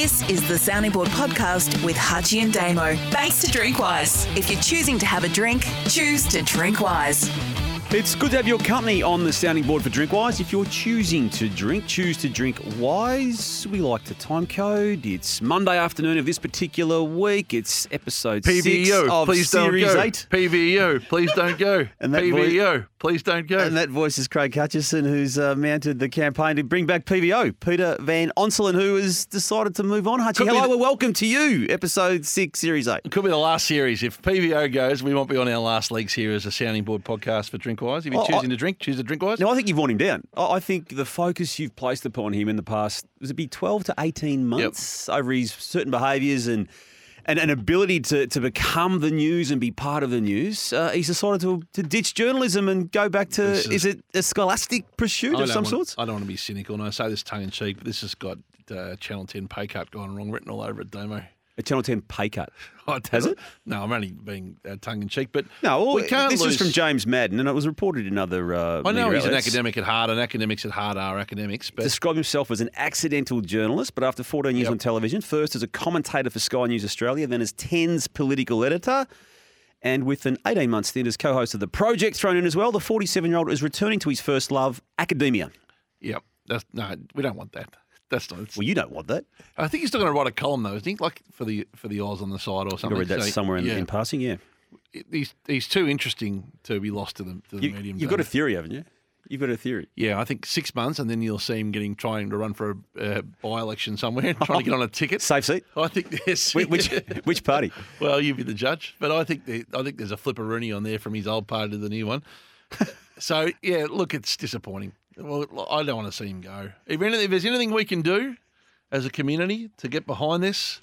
This is the Sounding Board podcast with Hutchy and Damo. Thanks to Drinkwise. If you're choosing to have a drink, choose to drink wise. It's good to have your company on the sounding board for Drinkwise. If you're choosing to drink, choose to drink wise. We like the time code. It's Monday afternoon of this particular week. It's episode six PVO, of please Series don't go. 8. PVO, please don't go. And that PVO, please don't go. And that voice is Craig Hutchison, who's uh, mounted the campaign to bring back PVO. Peter Van Onselen, who has decided to move on. Hutchy, Could be hello the- and welcome to you, episode 6, Series 8. it could be the last series. If PVO goes, we won't be on our last legs here as a sounding board podcast for Drinkwise. If you're Oh, choosing I- to drink, choose to Drinkwise. No, I think you've worn him down. I I think the focus you've placed upon him in the past was it be twelve to eighteen months over his certain behaviours and, and an ability to, to become the news and be part of the news. Uh, he's decided to, to ditch journalism and go back to is, is- it a scholastic pursuit I of some sorts? I don't want to be cynical, and I say this tongue in cheek, but this has got uh, Channel 10 pay cut gone wrong written all over it, Damo. A Channel Ten pay cut. Has it? No, I'm only being uh, tongue in cheek, but No, well, we can't this lose. is from James Madden, and it was reported in other. Uh, I know media he's an outlets. academic at heart, and academics at heart are academics, but described himself as an accidental journalist, but after 14 years Yep. on television, first as a commentator for Sky News Australia, then as 10's political editor, and with an 18 month stint as co host of The Project thrown in as well, the 47 year old is returning to his first love, academia. yeah, that's, no, we don't want that. That's not. Well, you don't want that. I think he's still going to write a column though. I think like for the for the Oz on the side or something? I something. read that So, somewhere in, yeah. in passing, yeah. He's he's too interesting to be lost to the, to the You, medium. you've got a theory, haven't you? You've got a theory. yeah, I think six months, and then you'll see him getting trying to run for a uh, by election somewhere, trying to get on a ticket. Safe seat? I think there's Which, which, which party? well, you be the judge, but I think the, I think there's a flipperoonie on there from his old party to the new one. so yeah, look, it's disappointing. Well, I don't want to see him go. If, anything, if there's anything we can do as a community to get behind this,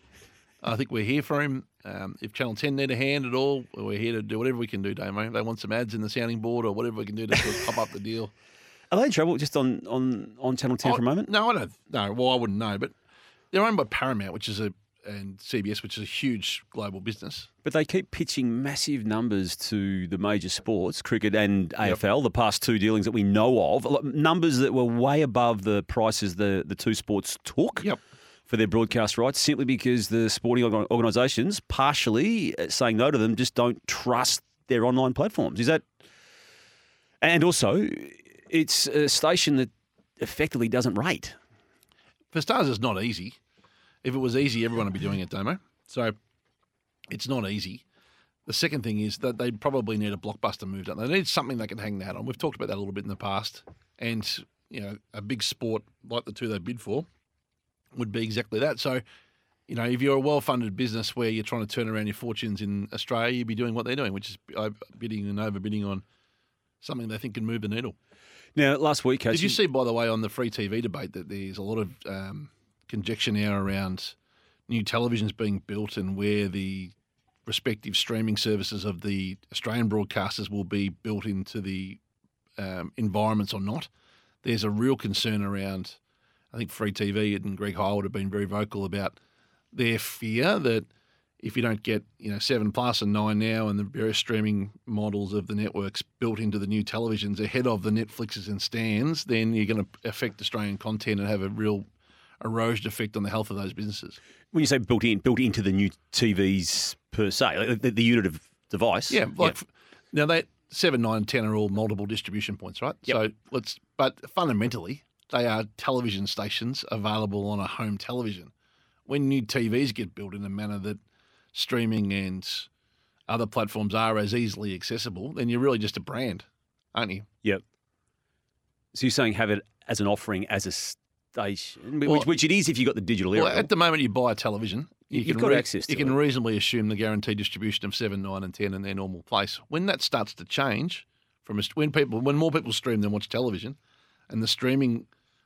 I think we're here for him. Um, if Channel 10 need a hand at all, we're here to do whatever we can do, Damo. They want some ads in the sounding board or whatever we can do to sort of pop up the deal. Are they in trouble just on, on, on Channel 10 for a moment? No, I don't. No, well, I wouldn't know, but they're owned by Paramount, which is a and CBS, which is a huge global business. But they keep pitching massive numbers to the major sports, cricket and AFL, the past two dealings that we know of, numbers that were way above the prices the, the two sports took Yep. for their broadcast rights, simply because the sporting organisations, partially uh, saying no to them, just don't trust their online platforms. Is that. And also, it's a station that effectively doesn't rate. For stars, it's not easy. If it was easy, everyone would be doing it, Damo. So it's not easy. The second thing is that they probably need a blockbuster move. Don't they? They need something they can hang that on. We've talked about that a little bit in the past. And, you know, a big sport like the two they bid for would be exactly that. So, you know, if you're a well funded business where you're trying to turn around your fortunes in Australia, you'd be doing what they're doing, which is bidding and overbidding on something they think can move the needle. Now, last week, Did you actually- see, by the way, on the free TV debate that there's a lot of um, conjecture now around new televisions being built and where the respective streaming services of the Australian broadcasters will be built into the um, environments or not? There's a real concern around. I think Free TV and Greg Hywood have been very vocal about their fear that if you don't get you know seven plus and nine now and the various streaming models of the networks built into the new televisions ahead of the Netflixes and stands, then you're going to affect Australian content and have a real erosion effect on the health of those businesses. when you say built in, built into the new TVs per se, like the, the unit of device. Yeah, like now they seven, nine, ten are all multiple distribution points, right? Yep. So let's, but fundamentally, they are television stations available on a home television. When new TVs get built in a manner that streaming and other platforms are as easily accessible, then you're really just a brand, aren't you? Yep. So you're saying have it as an offering as a station, which, Well- which it is if you've got the digital era. Well, at the moment, you buy a television. You You've can got access to You can reasonably assume the guaranteed distribution of seven, nine, and ten in their normal place. When that starts to change, from a, when people, when more people stream than watch television, and the streaming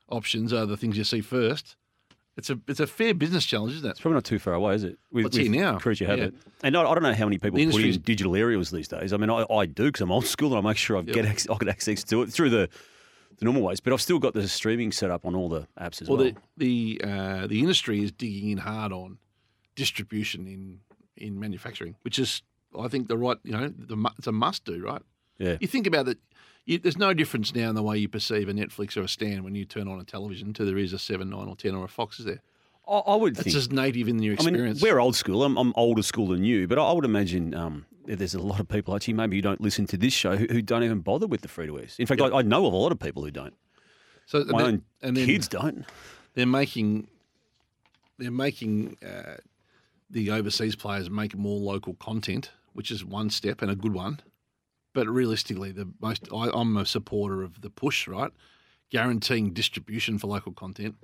options are the things you see first, it's a it's a fair business challenge, isn't it? it's probably not too far away, is it? With, it's here now. Creature Yeah. habit. And I, I don't know how many people The put in digital aerials these days. I mean, I, I do because I'm old school and I make sure I Yeah. get I get access to it through the the normal ways. But I've still got the streaming set up on all the apps as well. Well, the the uh, the industry is digging in hard on distribution in in manufacturing, which is I think the right you know the, it's a must do, right? Yeah. You think about that. You, there's no difference now in the way you perceive a Netflix or a Stan when you turn on a television to there is a seven, nine, or ten or a Fox. Is there? I, I would It's think. just native in your I mean, experience. we're old school. I'm, I'm older school than you, but I, I would imagine um, there's a lot of people actually maybe who don't listen to this show who, who don't even bother with the free to airs. In fact, I, I know of a lot of people who don't. so My and own and then kids don't. they're making they're making uh, the overseas players make more local content, which is one step and a good one. But realistically, the most I, I'm a supporter of the push, right? Guaranteeing distribution for local content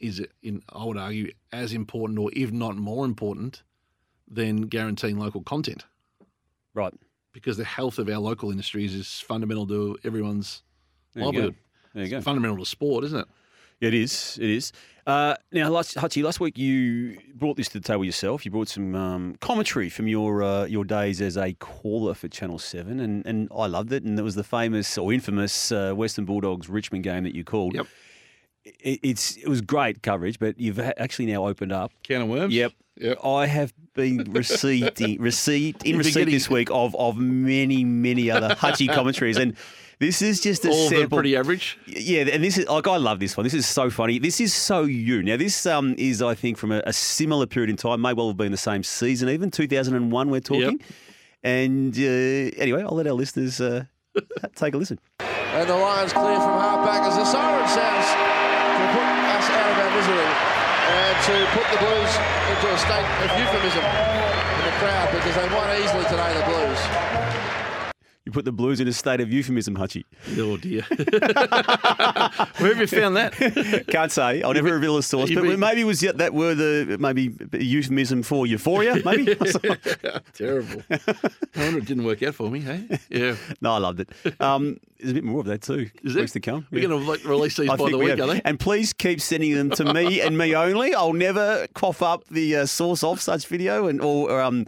is, in I would argue, as important or if not more important than guaranteeing local content Right. because the health of our local industries is fundamental to everyone's There you livelihood. There you go. Fundamental to sport, isn't it? It is. It is. Uh, now, last, Hutchy, last week you brought this to the table yourself. You brought some um, commentary from your uh, your days as a caller for Channel Seven, and, and I loved it. And it was the famous or infamous uh, Western Bulldogs Richmond game that you called. Yep. It, it's it was great coverage, but you've actually now opened up. Can of worms. Yep. Yep. I have been receiving receipt in You've been receipt getting- this week of of many many other Hutchy commentaries, and this is just a All sample. pretty average. Yeah, and this is like I love this one. This is so funny. This is so you. Now this um is I think from a, a similar period in time, may well have been the same season, even 2001. We're talking. And uh, anyway, I'll let our listeners uh, take a listen. And the Lions clear from half back as the siren sounds to put us out of our misery and to put the Blues into a state of euphemism in the crowd because they won easily today, the Blues. You put the Blues in a state of euphemism, Hutchy. Oh dear. Where have you found that? Can't say. I'll never reveal a source, but mean- maybe it was that were the maybe euphemism for euphoria. Maybe. Terrible. I wonder it didn't work out for me. Hey. Yeah. no, I loved it. Um, there's a bit more of that too. Is there? Weeks to come. We're Yeah. going to like, release these I by the we week, have. are they? And please keep sending them to me and me only. I'll never cough up the uh, source of such video and or, or um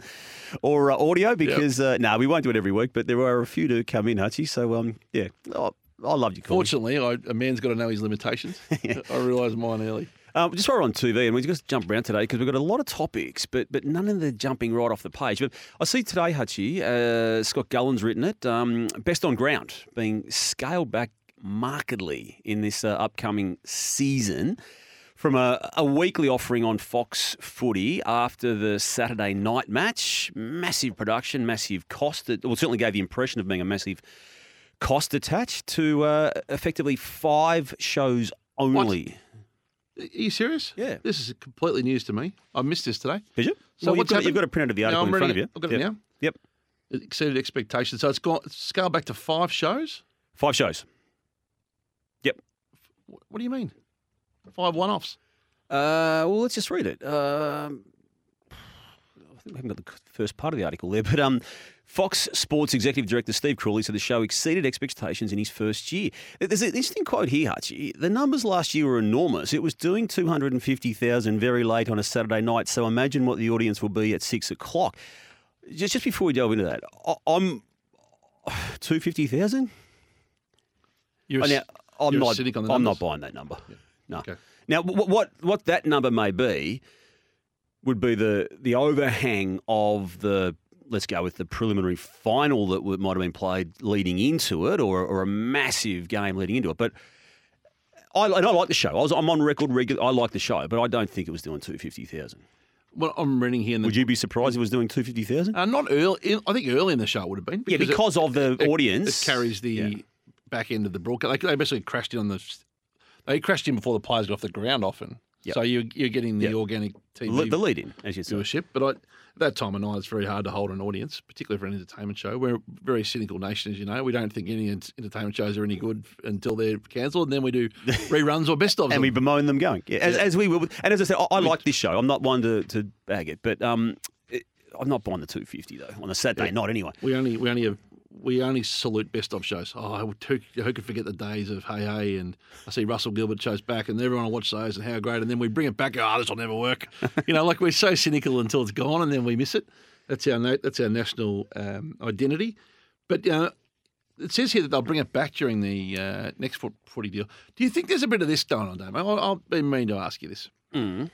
or uh, audio because uh, no, we won't do it every week. But there are a few to come in, Hutchy. So um, yeah, I, I loved you. Fortunately, I, a man's got to know his limitations. I realised mine early. Um, just while we're on TV, and we just jump around today because we've got a lot of topics, but but none of the jumping right off the page. But I see today, Hutchy, uh, Scott Gullan's written it. Um, best on ground being scaled back markedly in this uh, upcoming season from a, a weekly offering on Fox Footy after the Saturday night match. Massive production, massive cost. It well, certainly gave the impression of being a massive cost attached to uh, effectively five shows only. Are you serious? Yeah. This is completely news to me. I missed this today. Did you? So well, you've got, you've got a print of the No, article I'm in front of you. I've got it yep. now. Yep. It exceeded expectations. So it's gone scaled back to five shows? Five shows. Yep. What do you mean? Five one offs. Uh, well, let's just read it. Um, I think we haven't got the first part of the article there, but um, Fox Sports Executive Director Steve Crawley said the show exceeded expectations in his first year. There's an interesting quote here, Hutchy. The numbers last year were enormous. It was doing 250,000 very late on a Saturday night, so imagine what the audience will be at six o'clock. Just, just before we delve into that, I, I'm 250,000? You're Oh, now, I'm you're not. cynic on the I'm not buying that number. No. Okay. Now, wh- what what that number may be would be the the overhang of the let's go with the preliminary final that might have been played leading into it, or or a massive game leading into it. But I and I like the show. I was I'm on record regular. I like the show, but I don't think it was doing two fifty thousand. Well, I'm reading here in the. Would you be surprised if it was doing two fifty thousand? Uh, not early. I think early in the show it would have been. Yeah, it- because of the it- audience. It carries the Yeah. back end of the broadcast. They, they basically crashed in on the. They crashed in before the players got off the ground often. Yep. So you, you're getting the Yep. organic TV Le- the lead in, as you say. viewership. But I, at that time of night, it's very hard to hold an audience, particularly for an entertainment show. We're a very cynical nation, as you know. We don't think any entertainment shows are any good until they're cancelled, and then we do reruns or best of them. and we bemoan them going. Yeah, as, as we will. And as I said, I, I like this show. I'm not one to, to bag it, but um, it, I'm not buying the 250 though on a Saturday night anyway. We only we only have we only salute best of shows. Oh, who, who could forget the days of Hey Hey and I see Russell Gilbert shows back and everyone will watch those and how great and then we bring it back. Oh, this will never work. you know, like we're so cynical until it's gone and then we miss it. That's our that's our national um, identity. But uh, it says here that they'll bring it back during the uh, next foot, footy deal. Do you think there's a bit of this going on, Damo? I'll, I'll be mean to ask you this. Mm.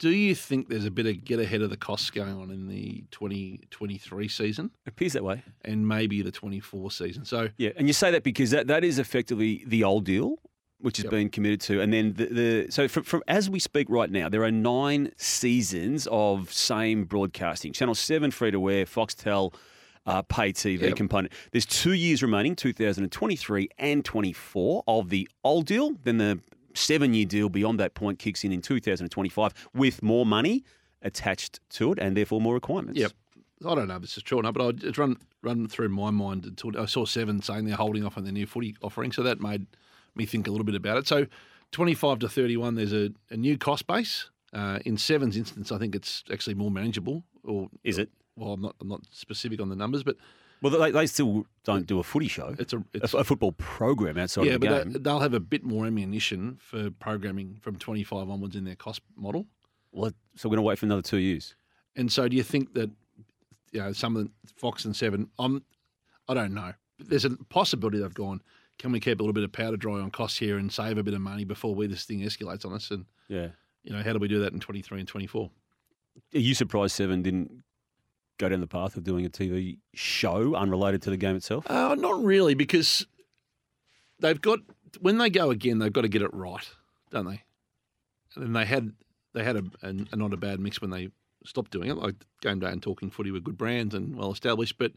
Do you think there's a bit of get ahead of the costs going on in the 2023 season It appears that way. and maybe the 24 season? So Yeah, and you say that because that, that is effectively the old deal. which has Yep. been committed to, and then the, the so from, from as we speak right now, there are nine seasons of same broadcasting. Channel Seven free to wear, Foxtel. Uh, pay TV Yep. component. There's two years remaining, 2023 and 24 of the old deal. Then the seven year deal beyond that point kicks in in 2025 with more money attached to it and therefore more requirements. Yep. I don't know if this is true or not, but I just run run through my mind until I saw Seven saying they're holding off on their new footy offering, so that made me think a little bit about it. So, twenty five to thirty one, there's a, a new cost base. Uh, in Seven's instance, I think it's actually more manageable. Or Is it? Well, I'm not I'm not specific on the numbers, but Well, they, they still don't do a footy show, it's a it's, a football program outside yeah, of the but game. they, they'll have a bit more ammunition for programming from twenty five onwards in their cost model. well, so we're going to wait for another two years. And so, do you think that you know some of the Fox and Seven? I'm, I don't know. There's a possibility they've gone. Can we keep a little bit of powder dry on costs here and save a bit of money before we this thing escalates on us? And Yeah. you know, how do we do that in 23 and 24? Are you surprised Seven didn't go down the path of doing a TV show unrelated to the game itself? Uh, not really, because they've got when they go again, they've got to get it right, don't they? And they had they had a, a, a not a bad mix when they stopped doing it. Like Game Day and Talking Footy were good brands and well established, but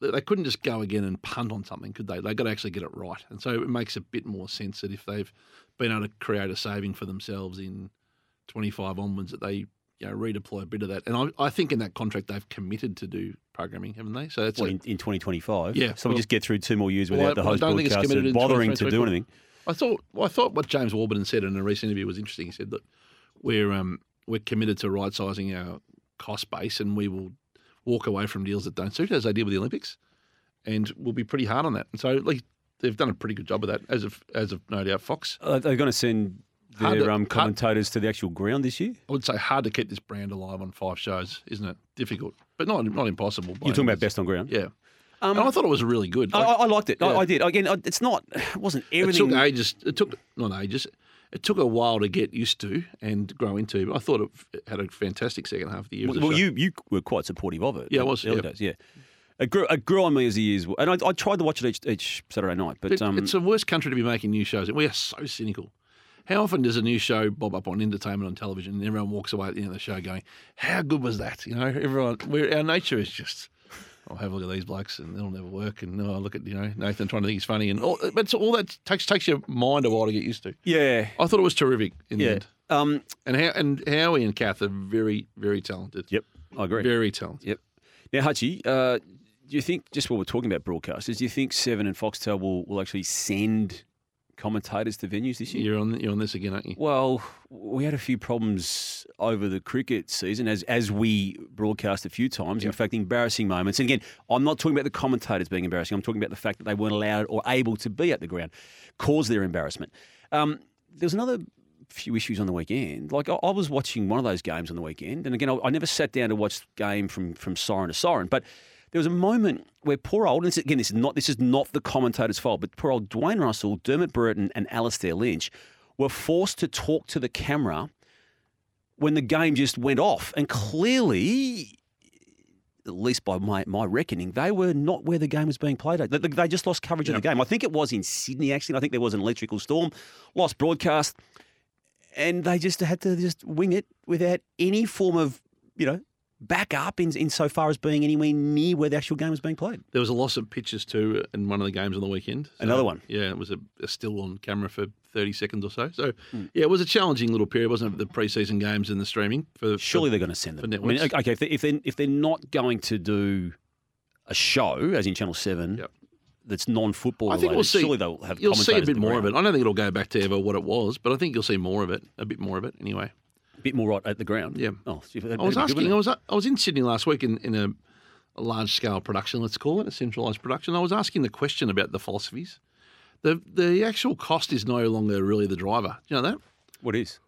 they couldn't just go again and punt on something, could they? They got to actually get it right, and so it makes a bit more sense that if they've been able to create a saving for themselves in twenty five onwards, that they you know redeploy a bit of that. And I, I think in that contract they've committed to do programming, haven't they? So that's Well, a- in, in 2025. Yeah, So we just get through two more years Well, without I- the I host don't think it's broadcaster committed bothering to do anything. I thought well, I thought what James Warburton said in a recent interview was interesting. He said that we're um, we're committed to right sizing our cost base and we will walk away from deals that don't suit, us, as they did with the Olympics, and we'll be pretty hard on that. And so like, they've done a pretty good job of that, as of as of no doubt Fox. Uh, they're going to send their um, commentators to the actual ground this year. I would say hard to keep this brand alive on five shows, isn't it? Difficult, but not not impossible. You're talking about best on ground. Yeah. Um, and I thought it was really good. I, Like, I I liked it. I, Yeah. I did. Again, it's not. It wasn't it everything. took ages. It took not ages. It took a while to get used to and grow into. But I thought it had a fantastic second half of the year. a Well, you you were quite supportive of it. Yeah, I was, yeah. days, yeah. It grew, it grew on me as the years, and I, I tried to watch it each, each Saturday night. But It- um, it's the worst country to be making new shows. We are so cynical. How often does a new show bob up on entertainment on television and everyone walks away at the end of the show going, "How good was that?" You know, everyone. We're, our nature is just, "I'll have a look at these blokes and it'll never work." And oh, look at you know Nathan trying to think he's funny and all. But it's all that takes takes your mind a while to get used to. yeah, I thought it was terrific in the end. Um, And how and Howie and Kath are very very talented. yep, I agree. Very talented. Yep. Now, Hutchy, uh, do you think just while we're talking about broadcasters, do you think Seven and Foxtel will, will actually send commentators to venues this year? You're on you're on this again, aren't you? Well, we had a few problems over the cricket season, as as we broadcast a few times. In fact, embarrassing moments. And again, I'm not talking about the commentators being embarrassing. I'm talking about the fact that they weren't allowed or able to be at the ground, caused their embarrassment. Um, there was another few issues on the weekend. Like I, I was watching one of those games on the weekend, and again, I, I never sat down to watch the game from from siren to siren, but. There was a moment where poor old, and again, this is not this is not the commentator's fault, but poor old Dwayne Russell, Dermott Brereton, and Alastair Lynch were forced to talk to the camera when the game just went off. And clearly, at least by my, my reckoning, they were not where the game was being played at. They, they just lost coverage of the game. I think it was in Sydney, actually. I think there was an electrical storm, lost broadcast, and they just had to just wing it without any form of, you know, backup in, insofar as being anywhere near where the actual game was being played. There was a loss of pitches too in one of the games on the weekend. So, Another one? Yeah, it was a, a still on camera for 30 seconds or so. So, Hmm. yeah, it was a challenging little period, wasn't it? The preseason games and the streaming. For, Surely for, they're going to send for them. I mean, okay, if, they, if, they, if they're not going to do a show, as in Channel 7, Yep. that's non football I think related, we'll see. surely they'll have You'll see a bit more of it. I don't think it'll go back to ever what it was, but I think you'll see more of it, a bit more of it anyway. Bit more right at the ground. Yeah. Oh, I was good, asking. I was I was in Sydney last week in, in a, a large scale production. Let's call it a centralised production. I was asking the question about the philosophies. The the actual cost is no longer really the driver. Do you know that? What is?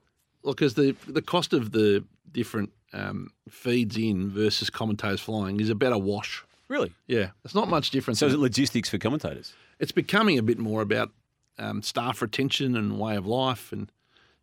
because the the cost of the different um, feeds in versus commentators flying is about a wash. Really? Yeah, it's not much different. So is it logistics for commentators? it's becoming a bit more about um, staff retention and way of life, and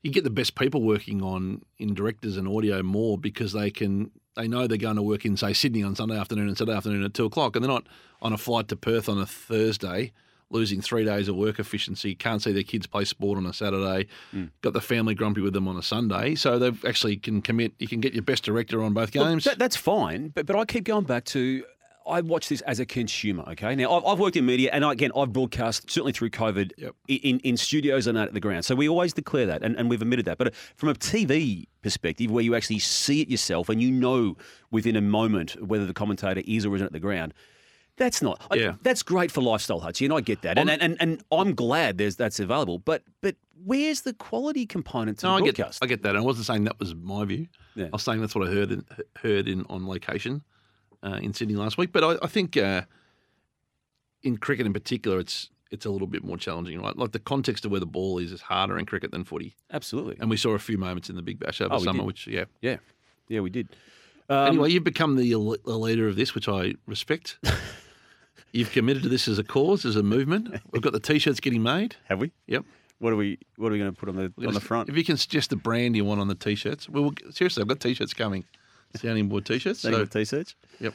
you get the best people working on in directors and audio more because they can they know they're going to work in say Sydney on Sunday afternoon and Saturday afternoon at two o'clock, and they're not on a flight to Perth on a Thursday losing three days of work efficiency, can't see their kids play sport on a Saturday, Hmm. got the family grumpy with them on a Sunday. So they actually can commit. You can get your best director on both games. that, that's fine, but but I keep going back to. I watch this as a consumer. Okay, now I've, I've worked in media, and again, I've broadcast certainly through COVID Yep. in, in studios and out at the ground. So we always declare that, and, and we've admitted that. But uh, from a TV perspective, where you actually see it yourself and you know within a moment whether the commentator is or isn't at the ground, that's not. I- Yeah. that's great for lifestyle, Hutchy, and I get that, and, and and and I'm glad there's that's available. But but where's the quality component to no, I the get. I get that. I wasn't saying that was my view. Yeah. I was saying that's what I heard in, heard in on location uh, in Sydney last week. But I, I think uh, in cricket in particular, it's it's a little bit more challenging, right? Like the context of where the ball is is harder in cricket than footy. Absolutely. And we saw a few moments in the Big Bash over Oh, summer, did. which yeah. Yeah, yeah, we did. Um, anyway, you've become the, el- the leader of this, which I respect. you've committed to this as a cause, as a movement. We've got the t-shirts getting made. have we? Yep. What are we? What are we going to put on the on the front? If you can suggest the brand you want on the t-shirts, we will. Seriously, I've got t-shirts coming. Sounding board t-shirts. Thank So, t-shirts. yep.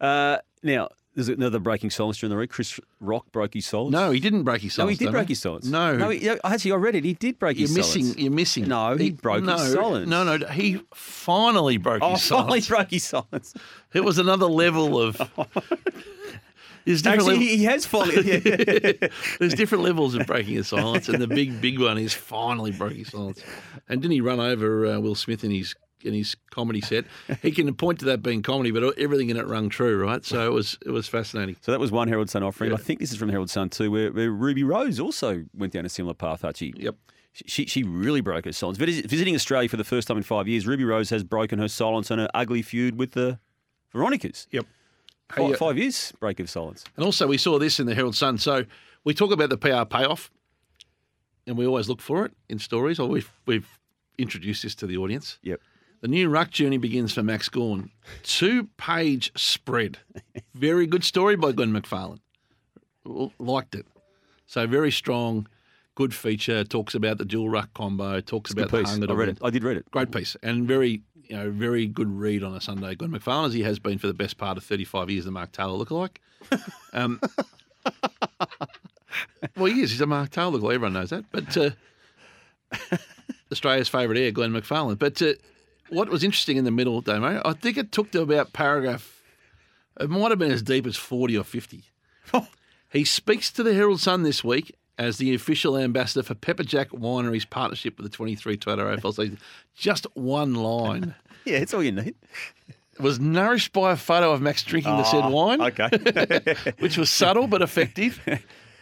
Uh, now, there's another breaking silence during the week. Chris Rock broke his silence. No, he didn't break his silence. no, he did break his silence. No, no. He, actually, I read it. He did break you're his missing. silence. You're missing. No, he broke no, his silence. No, no, he finally broke Oh, his finally silence. broke his silence. It was another level of. There's different Actually, level- he he has finally. yeah. There's different levels of breaking a silence, and the big, big one is finally breaking his silence. And didn't he run over uh, Will Smith in his in his comedy set? He can point to that being comedy, but everything in it rung true, right? So it was it was fascinating. So that was one Herald Sun offering. Yeah. I think this is from Herald Sun too, where, where Ruby Rose also went down a similar path. Archie. Yep. She, she really broke her silence. Visit- Visiting Australia for the first time in five years, Ruby Rose has broken her silence on her ugly feud with the Veronicas. Yep. Five, uh, five years break of silence. And also, we saw this in the Herald Sun. So we talk about the PR payoff, and we always look for it in stories. Or we've we've introduced this to the audience. Yep. The new ruck journey begins for Max Gawn. Two page spread. Very good story by Glenn McFarlane. Liked it. So very strong, good feature. Talks about the dual ruck combo. Talks about the hunger. I read it. I did read it. Great piece and very, you know, very good read on a Sunday. Glenn McFarlane, as he has been for the best part of 35 years, the Mark Taylor lookalike. Um, well, he is. He's a Mark Taylor lookalike. Everyone knows that. But uh, Australia's favourite air, Glenn McFarlane. But uh, what was interesting in the middle, Damo, I think it took to about paragraph, it might have been as deep as 40 or 50. He speaks to the Herald Sun this week as the official ambassador for Pepper Jack Winery's partnership with the 23 Toyota AFL season. Just one line. Yeah, it's all you need. was nourished by a photo of Max drinking the said ah, wine, Okay. which was subtle but effective.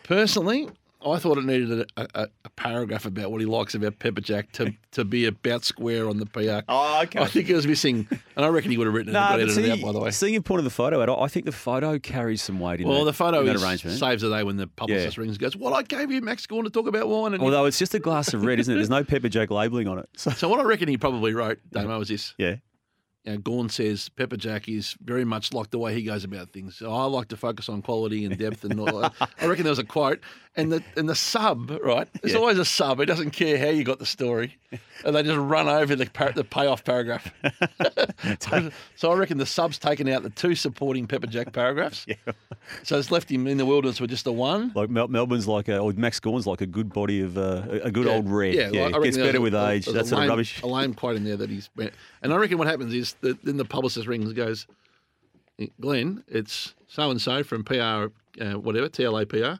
Personally, I thought it needed a, a, a paragraph about what he likes about Pepper Jack to, to be about square on the PR. oh, okay. I think it was missing, and I reckon he would have written it, Nah, and but edited it out, by the way. seeing point of the photo out, I think the photo carries some weight in it. Well, that, the photo is, arrangement. saves the day when the publicist Yeah. rings and goes, Well, I gave you Max Gawn to talk about wine. And Although it's just a glass of red, isn't it? There's no pepper jack labelling on it. So, so, what I reckon he probably wrote, Damo, was this. yeah. you know, Gawn says Pepper Jack is very much like the way he goes about things. So I like to focus on quality and depth and all that. I reckon there was a quote, and the and the sub, right? There's Yeah. always a sub. He doesn't care how you got the story, and they just run over the par- the payoff paragraph. so I reckon the sub's taken out the two supporting Pepper Jack paragraphs. So it's left him in the wilderness with just the one. Like Mel- Melbourne's like a, or Max Gawn's like a good body of uh, a good Yeah. old red. Yeah, Yeah, like, I reckon gets better with a- age. That's a That sort of rubbish. A lame quote in there that he's. And I reckon what happens is that then the publicist rings and goes, Glenn, it's so and so from PR, uh, whatever, TLA PR.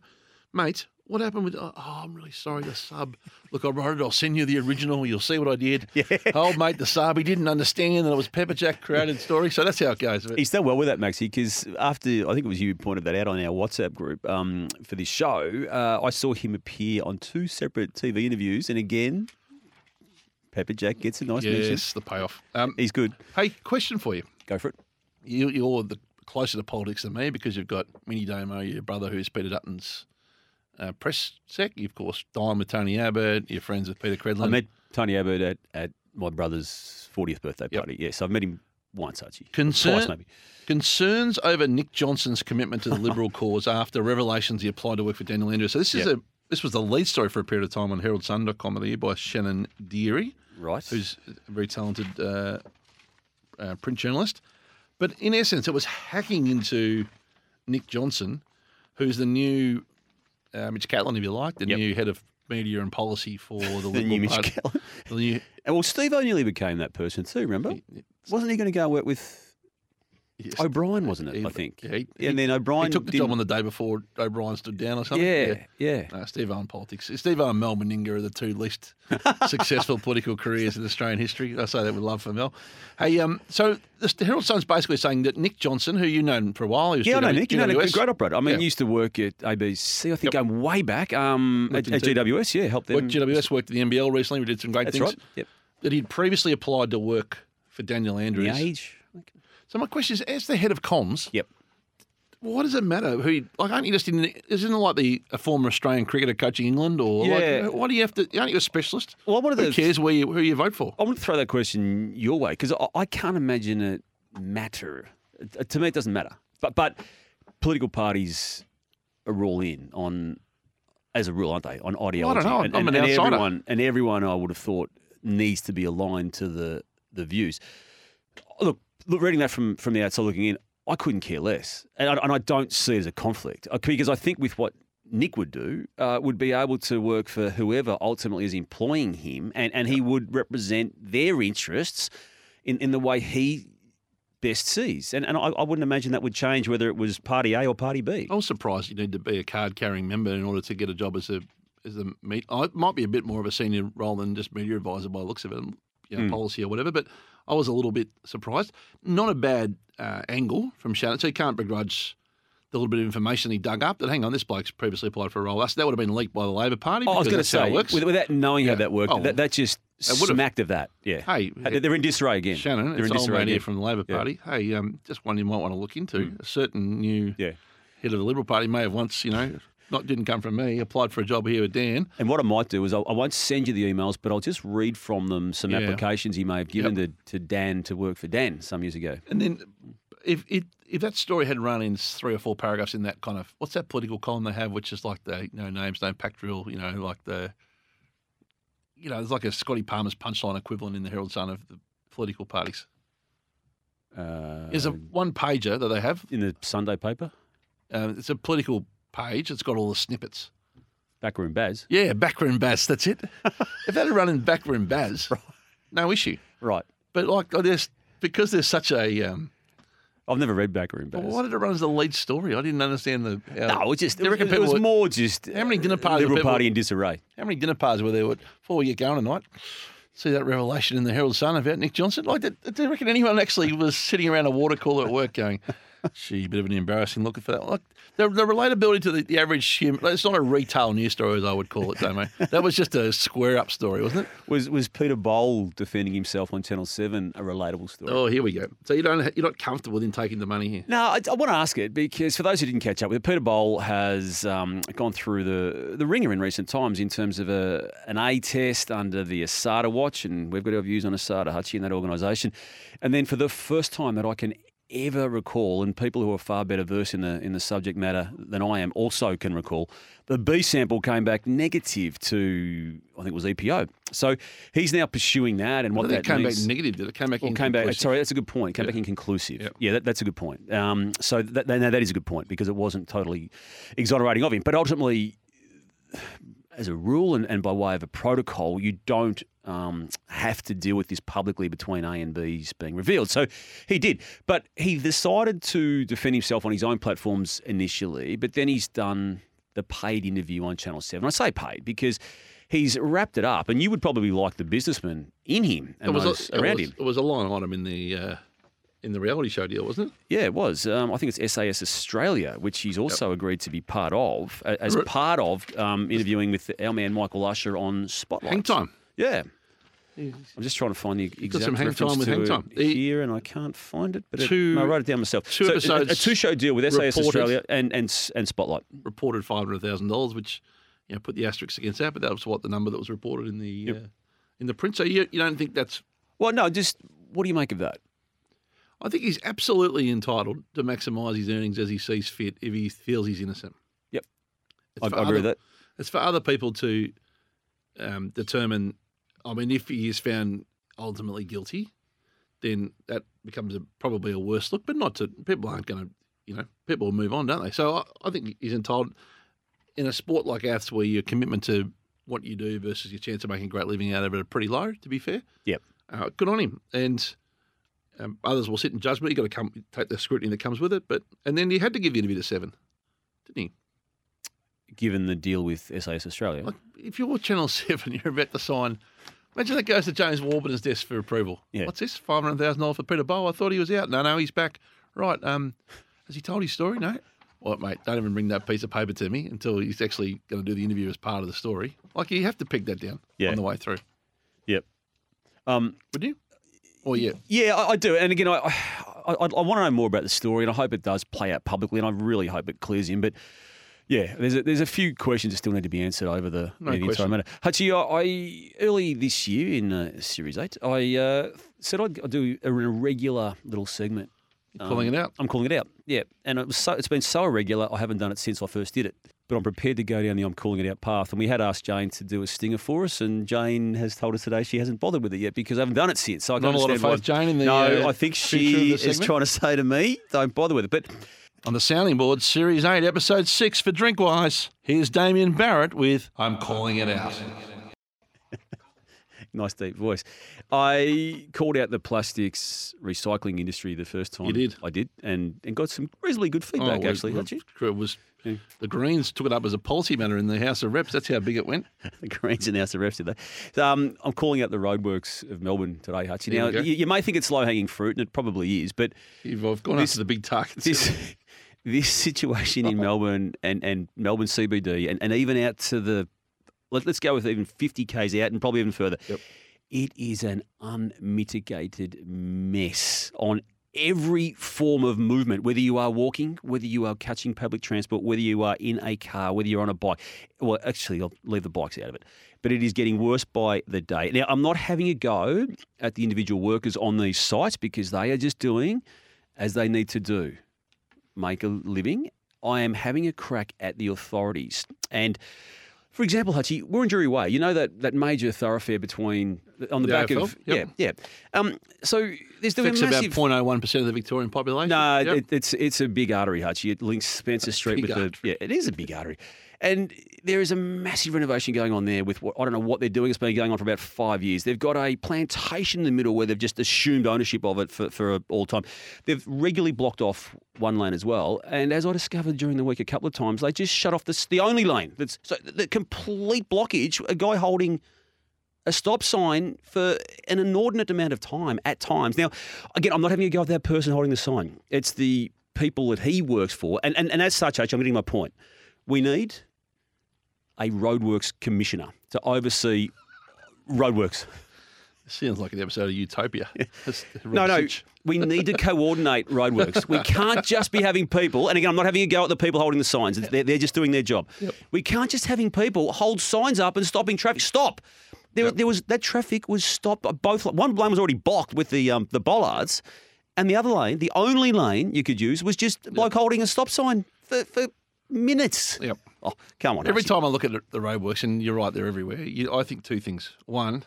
Mate, what happened with. Oh, I'm really sorry, the sub. Look, I wrote it. I'll send you the original. You'll see what I did. Yeah. Old mate, the sub, he didn't understand that it was Pepper Jack created story. So that's how it goes. He's done well with that, Maxie, because after I think it was you who pointed that out on our WhatsApp group um, for this show, uh, I saw him appear on two separate TV interviews, and again, Pepper Jack gets a nice mention. yes, the payoff. Um, He's good. hey, question for you. Go for it. you, you're the closer to politics than me because you've got Minnie Damo, your brother, who's Peter Dutton's uh, press sec. You, of course, dine with Tony Abbott. You're friends with Peta Credlin. I met Tony Abbott at, at my brother's 40th birthday Yep. party. Yes, I've met him once, actually. Concern- Twice, maybe. Concerns over Nick Johnston's commitment to the Liberal cause after revelations he applied to work for Daniel Andrews. So this is Yep. a this was the lead story for a period of time on HeraldSun.com of the year by Shannon Deery. Right. who's a very talented uh, uh, print journalist. But in essence, it was hacking into Nick Johnston, who's the new uh, Mitch Catlin, if you like, the Yep. new head of media and policy for the The Liberal new Mitch Party. Catlin. The new- And well, Steve O'Neilly became that person too. Remember? Wasn't he going to go work with yes. O'Brien? Wasn't it? He- I think. yeah, he- and then O'Brien He took the job on the day before O'Brien stood down or something. Yeah, yeah. No, Steve Owen politics. Steve Owen Mal Meninga are the two least successful political careers in Australian history. I say that with love for Mel. Hey, um, so the Herald Sun's basically saying that Nick Johnston, who you known for a while, Yeah, I know Nick. You know, GWS. great operator. I mean, Yeah. he used to work at ABC. I think Yep. going way back um, at, at GWS. Yeah, helped them. Worked GWS worked at the NBL recently. We did some great things. That's things. right. Yep. That he'd previously applied to work for Daniel Andrews. The age. So my question is, as the head of comms, Yep. what does it matter who? You, like, aren't you just in? Isn't it like the a former Australian cricketer coaching England, or Yeah. like, why do you have to? Aren't you a specialist? Well, one of Who the cares where you who you vote for? I want to throw that question your way because I, I can't imagine it matter. Uh, To me, it doesn't matter. But but political parties are all in on, as a rule, aren't they? On ideology. know. And, I'm and, an and outsider. everyone and everyone I would have thought needs to be aligned to the the views. Look reading that from from the outside looking in, I couldn't care less, and I, and I don't see it as a conflict Uh, because I think with what Nick would do uh, would be able to work for whoever ultimately is employing him, and, and he would represent their interests in, in the way he best sees. And, and I, I wouldn't imagine that would change whether it was Party A or Party B. I was surprised you need to be a card carrying member in order to get a job as a as a meet. Oh, it might be a bit more of a senior role than just media advisor by the looks of it, you know, Hmm. policy or whatever. But I was a little bit surprised. Not a bad uh, angle from Shannon, so you can't begrudge the little bit of information he dug up. That hang on, this bloke's previously applied for a role. That's, that would have been leaked by the Labor Party. Oh, I was going to say, it works. with- without knowing Yeah. how that worked, Oh, that, that just It would've- smacked of that. Yeah. Hey, They're in disarray again. Shannon, they're in disarray here from the Labor Yeah. Party. Hey, um, just one you might want to look into. A certain new Yeah. head of the Liberal Party may have once, you know, not didn't come from me, applied for a job here with Dan. And what I might do is I'll, I won't send you the emails, but I'll just read from them some Yeah. applications he may have given to, to Dan to work for Dan some years ago. And then if it if that story had run in three or four paragraphs in that kind of what's that political column they have, which is like the no names, no pact drill, you know, like the you know, there's like a Scotty Palmer's punchline equivalent in the Herald Sun of the political parties. Uh, There's a one pager that they have. in the Sunday paper, Uh, it's a political page. It's got all the snippets. Backroom Baz. Yeah, backroom Baz. That's it. if that had run in backroom Baz, no issue. Right. But like, there's because there's such a. Um, I've never read Backroom Baz. well, why did it run as the lead story? I didn't understand the. How, No, it just it, it was more just How many dinner parties Liberal were people- Party in disarray. How many dinner parties were there before we get going tonight? See that revelation in the Herald Sun about Nick Johnston? Like, do you reckon anyone actually was sitting around a water cooler at work going, gee, a bit of an embarrassing look for that? Like, the, the relatability to the, the average human, it's not a retail news story, as I would call it, Damo. That was just a square up story, wasn't it? Was was Peter Bol defending himself on Channel Seven a relatable story? Oh, here we go. So you don't, you're not comfortable with him taking the money here. No, I, I want to ask it because for those who didn't catch up with it, Peter Bol has um, gone through the the ringer in recent times in terms of a, an A test under the ASADA watch, and we've got our views on ASADA, Hutchy, in that organisation. And then for the first time that I can ever recall, and people who are far better versed in the in the subject matter than I am also can recall, the B sample came back negative to I think it was EPO. So he's now pursuing that, and what that it came means. back negative, did it? Came back in came back. Sorry, that's a good point. Came Yeah. back inconclusive. Yep. Yeah, that, that's a good point. Um, so that, that, now that is a good point because it wasn't totally exonerating of him. But ultimately, as a rule and, and by way of a protocol, you don't um, have to deal with this publicly between A and B's being revealed. So he did. But he decided to defend himself on his own platforms initially, but then he's done the paid interview on Channel 7. I say paid because he's wrapped it up, and you would probably like the businessman in him and It was, those a, it, around was, him. it was a line item in the uh, in the reality show deal, wasn't it? Yeah, it was. Um, I think it's SAS Australia, which he's also agreed to be part of, as part of um, interviewing with our man Michael Usher on Spotlight. Hang time. Yeah. I'm just trying to find the exact some hang reference time with to hang time. Here, and I can't find it. But it, Two- no, I wrote it down myself. two so a- a, two-show deal with SAS reported. Australia and, and and Spotlight. reported five hundred thousand dollars, which you know put the asterisk against that, but that was what the number that was reported in the uh, in the print. So you you don't think that's? Well, no, just what do you make of that? I think he's absolutely entitled to maximise his earnings as he sees fit if he feels he's innocent. Yep. It's I, I agree with other- that. It's for other people to um, determine. I mean, if he is found ultimately guilty, then that becomes a, probably a worse look. But not to people aren't going to, you know, people will move on, don't they? So I, I think he's entitled. in a sport like ours where your commitment to what you do versus your chance of making a great living out of it are pretty low, to be fair. Yep. Uh, good on him. And um, others will sit in judgment. You've got to come take the scrutiny that comes with it. But and then he had to give the interview to seven, didn't he? Given the deal with SAS Australia. Like, if you're Channel 7, you're about to sign. Imagine that goes to James Warburton's desk for approval. Yeah. What's this? $500,000 for Peter Bol? I thought he was out. No, no, he's back. Right. Um, has he told his story? No. What, mate? Don't even bring that piece of paper to me until he's actually going to do the interview as part of the story. Like, you have to peg that down Yeah. on the way through. Yep. Um, Would you? Or yeah. Yeah, I, I do. And again, I, I, I want to know more about the story, and I hope it does play out publicly, and I really hope it clears in. But yeah, there's a, there's a few questions that still need to be answered over the, No the entire matter. Hutchy, I, I early this year in uh, Series Eight, I uh, said I'd, I'd do a irregular little segment. You're calling Um, it out. I'm calling it out. Yeah, and it was so, it's been so irregular. I haven't done it since I first did it. But I'm prepared to go down the I'm calling it out path. And we had asked Jane to do a stinger for us, and Jane has told us today she hasn't bothered with it yet because I haven't done it since. So I Not a lot of faith, Jane, in the, no, uh, I think she is trying to say to me, don't bother with it. But On the sounding board, Series 8, Episode 6 for Drinkwise. Here's Damien Barrett with I'm Calling It Out. nice deep voice. I called out the plastics recycling industry the first time. You did? I did, and, and got some reasonably good feedback, well, actually. well, Hutchy. it was, the Greens took it up as a policy matter in the House of Reps. That's how big it went. the Greens in the refs today. So, um, I'm calling out the roadworks of Melbourne today, Hutchy. There Now, we you, you may think it's low hanging fruit, and it probably is, but You've I've gone This- after the big targets. this this situation in uh-huh. Melbourne and, and Melbourne CBD, and, and even out to the let, let's go with even 50 k's out, and probably even further. Yep. It is an unmitigated mess on every form of movement, whether you are walking, whether you are catching public transport, whether you are in a car, whether you're on a bike. Well, actually, I'll leave the bikes out of it. But it is getting worse by the day. Now, I'm not having a go at the individual workers on these sites because they are just doing as they need to do make a living. I am having a crack at the authorities. And for example, Hutchy, Wurundjeri Way, you know that, that major thoroughfare between on the, The back AFL? of Yep. yeah, yeah. Um, so there's Affects a about massive 0.01% of the Victorian population. no, Yep. it, it's it's a big artery, Hutchy. It links Spencer Street with the yeah, it is a big artery, and there is a massive renovation going on there. With what I don't know what they're doing. It's been going on for about five years. They've got a plantation in the middle where they've just assumed ownership of it for for all time. They've regularly blocked off one lane as well, and as I discovered during the week a couple of times, they just shut off the the only lane. That's so the complete blockage. A guy holding a stop sign for an inordinate amount of time at times. Now, again, I'm not having a go at that person holding the sign. It's the people that he works for. And, and, and as such, H, I'm getting my point. We need a roadworks commissioner to oversee roadworks. Sounds like an episode of Utopia. No, no, we need to coordinate roadworks. We can't just be having people, and again, I'm not having a go at the people holding the signs. They're, they're just doing their job. We can't just having people hold signs up and stopping traffic. Stop. There, there was that traffic was stopped. Both one lane was already blocked with the um, the bollards, and the other lane, the only lane you could use, was just a bloke holding a stop sign for, for minutes. Yep. Oh, come on. Every time I look at the roadworks, and you're right, they're everywhere. You, I think two things. One,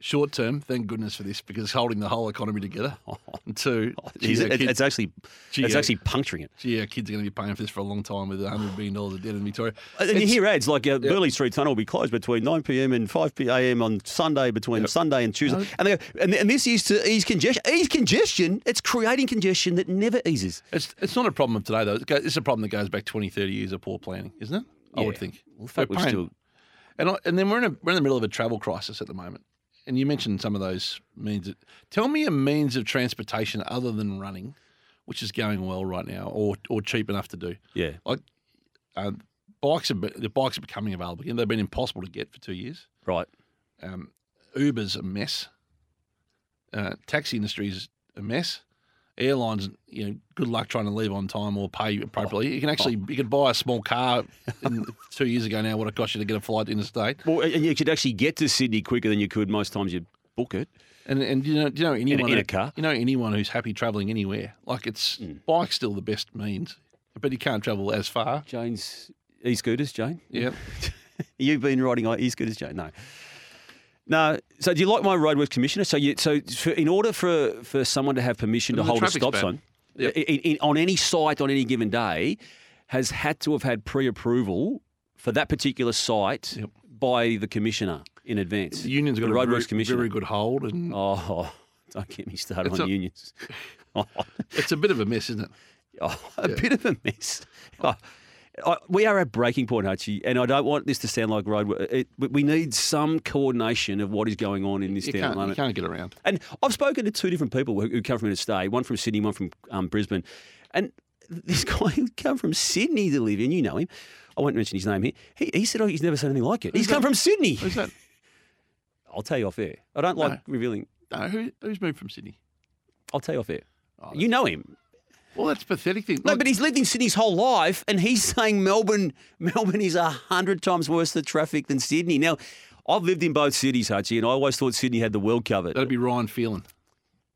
short term, thank goodness for this because holding the whole economy together. And two, gee, It's, it- kids, it's actually Gee, it's actually puncturing it. gee, our kids are going to be paying for this for a long time with $100 billion of debt in Victoria. And you hear ads like uh, Burnley Street Tunnel will be closed between 9 p.m. and 5 p.m. on Sunday, between Sunday and Tuesday. And they go, and, and this is to ease congestion. Ease congestion. It's creating congestion that never eases. It's, it's not a problem of today, though. It's a problem that goes back 20, 30 years of poor planning, isn't it? I would think. Well, the fact We're still And, I, and then we're in, a, we're in the middle of a travel crisis at the moment. And you mentioned some of those means. Of, tell me a means of transportation other than running, which is going well right now, or or cheap enough to do. yeah. Like uh, bikes are the bikes are becoming available again. They've been impossible to get for two years. Right. Um, Uber's a mess. Uh, taxi industry's a mess. Airlines, you know, good luck trying to leave on time or pay appropriately. You can actually oh. you could buy a small car in, two years ago now. What it cost you to get a flight interstate? Well, and you could actually get to Sydney quicker than you could most times you book it. And and you know, you know anyone in a who- car? You know anyone who's happy travelling anywhere? Like it's hmm. bike's still the best means, but you can't travel as far. Jane's e-scooters, Jane? Yeah. You've been riding e-scooters, Jane? No. No. So do you like my roadworks commissioner? So you so for, in order for for someone to have permission to hold a stop bad. sign Yep. in, in, on any site on any given day, has had to have had pre-approval for that particular site Yep. by the commissioner in advance. The union's got the a roadworks very, commissioner. very good hold, and Oh, don't get me started It's on a- unions. It's a bit of a mess, isn't it? oh, a bit of a mess. Oh, I, we are at breaking point, Hutchy, and I don't want this to sound like road. It, we need some coordination of what is going on in this You town at the can't, you can't get around. And I've spoken to two different people who, who come from interstate, one from Sydney, one from um, Brisbane. And this guy who come from Sydney to live in, you know him. I won't mention his name here. He, he said, oh, he's never seen anything like it. He's Who's come from Sydney. Who's that? I'll tell you off air. I don't like revealing. No, who, who's moved from Sydney? I'll tell you off air. Oh, you know him. Well, that's pathetic thing. No, but he's lived in Sydney his whole life, and he's saying Melbourne, Melbourne is a hundred times worse the traffic than Sydney. Now, I've lived in both cities, Hutchy, and I always thought Sydney had the world covered. that'd be Ryan Phelan.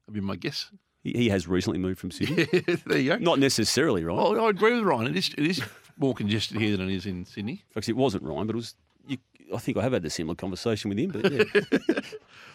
That'd be my guess. He, he has recently moved from Sydney. there you go. Not necessarily, right? Well, I agree with Ryan. It is, it is more congested here than it is in Sydney. In fact, it wasn't Ryan, but it was. You, I think I have had a similar conversation with him, but yeah.